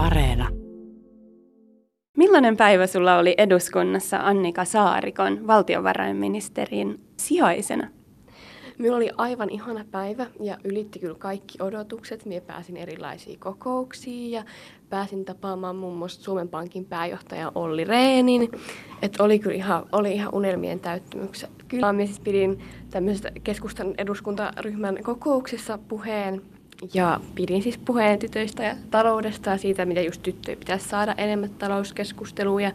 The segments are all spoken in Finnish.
Areena. Millainen päivä sulla oli eduskunnassa Annika Saarikon valtiovarainministerin sijaisena? Minulla oli aivan ihana päivä ja ylitti kyllä kaikki odotukset. Minä pääsin erilaisiin kokouksiin ja pääsin tapaamaan muun muassa Suomen Pankin pääjohtaja Olli Reenin. Et oli kyllä ihan, oli ihan unelmien täyttymyksiä. Kyllä minä siis pidin tämmöisestä keskustan eduskuntaryhmän kokouksessa puheen ja pidin siis puheen tytöistä ja taloudesta ja siitä, mitä just tyttöjä pitäisi saada enemmän talouskeskusteluja.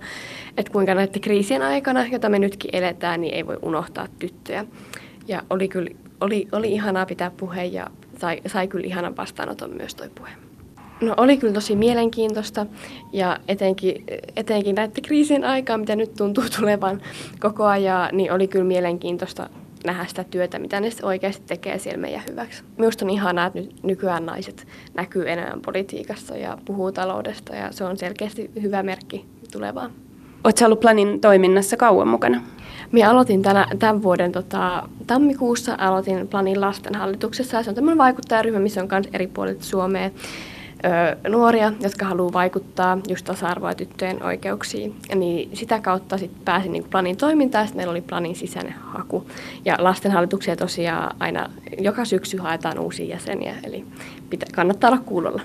Että kuinka näiden kriisien aikana, jota me nytkin eletään, niin ei voi unohtaa tyttöjä. Ja oli kyllä oli, oli ihanaa pitää puheen ja sai, sai kyllä ihanan vastaanoton myös toi puhe. No oli kyllä tosi mielenkiintoista ja etenkin, etenkin näiden kriisien aikaa, mitä nyt tuntuu tulevan koko ajan, niin oli kyllä mielenkiintoista nähdä sitä työtä, mitä ne oikeasti tekee siellä meidän hyväksi. Minusta on ihanaa, että nyt nykyään naiset näkyy enemmän politiikassa ja puhuu taloudesta ja se on selkeästi hyvä merkki tulevaan. Oletko ollut Planin toiminnassa kauan mukana? Minä aloitin tänä, tämän vuoden tota, tammikuussa aloitin Planin lastenhallituksessa ja se on tämmöinen vaikuttajaryhmä, missä on myös eri puolet Suomea nuoria, jotka haluaa vaikuttaa just tasa-arvoa tyttöjen oikeuksiin. Niin sitä kautta sit pääsin niin Planin toimintaan ja meillä oli Planin sisäinen haku. Ja lastenhallituksia tosiaan aina joka syksy haetaan uusia jäseniä, eli pitä, kannattaa olla kuulolla.